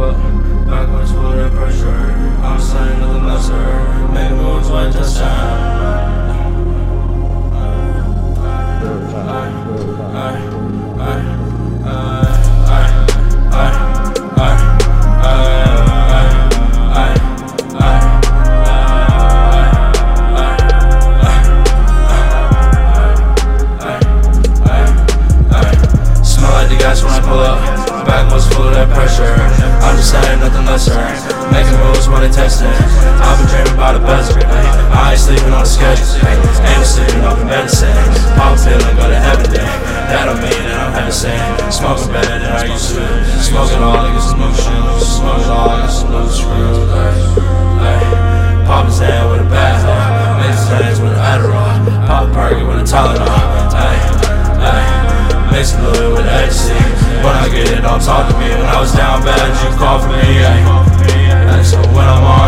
up. Backwards of pressure. Nothing lesser. Making moves the when I pull up. Back was full of that pressure. I'm just saying nothing lesser. Making moves when they testing. I've been dreaming about a better. I ain't sleeping on the schedule. Ain't sleeping off of medicine. Pop feeling go to heaven then. That don't mean that I'm heaven sent. Smoking better than I used to. Smoking all it's new shoes. Smoking all it's new screws. Ay, ay. Pop his hand with a bad hoe. Mix hands with an Adderall. Pop a perky with a Tylenol. Ay, ay. Mix a little get it, don't talk to me. When I was down bad, you call for me. Ay. Ay, so when I'm on,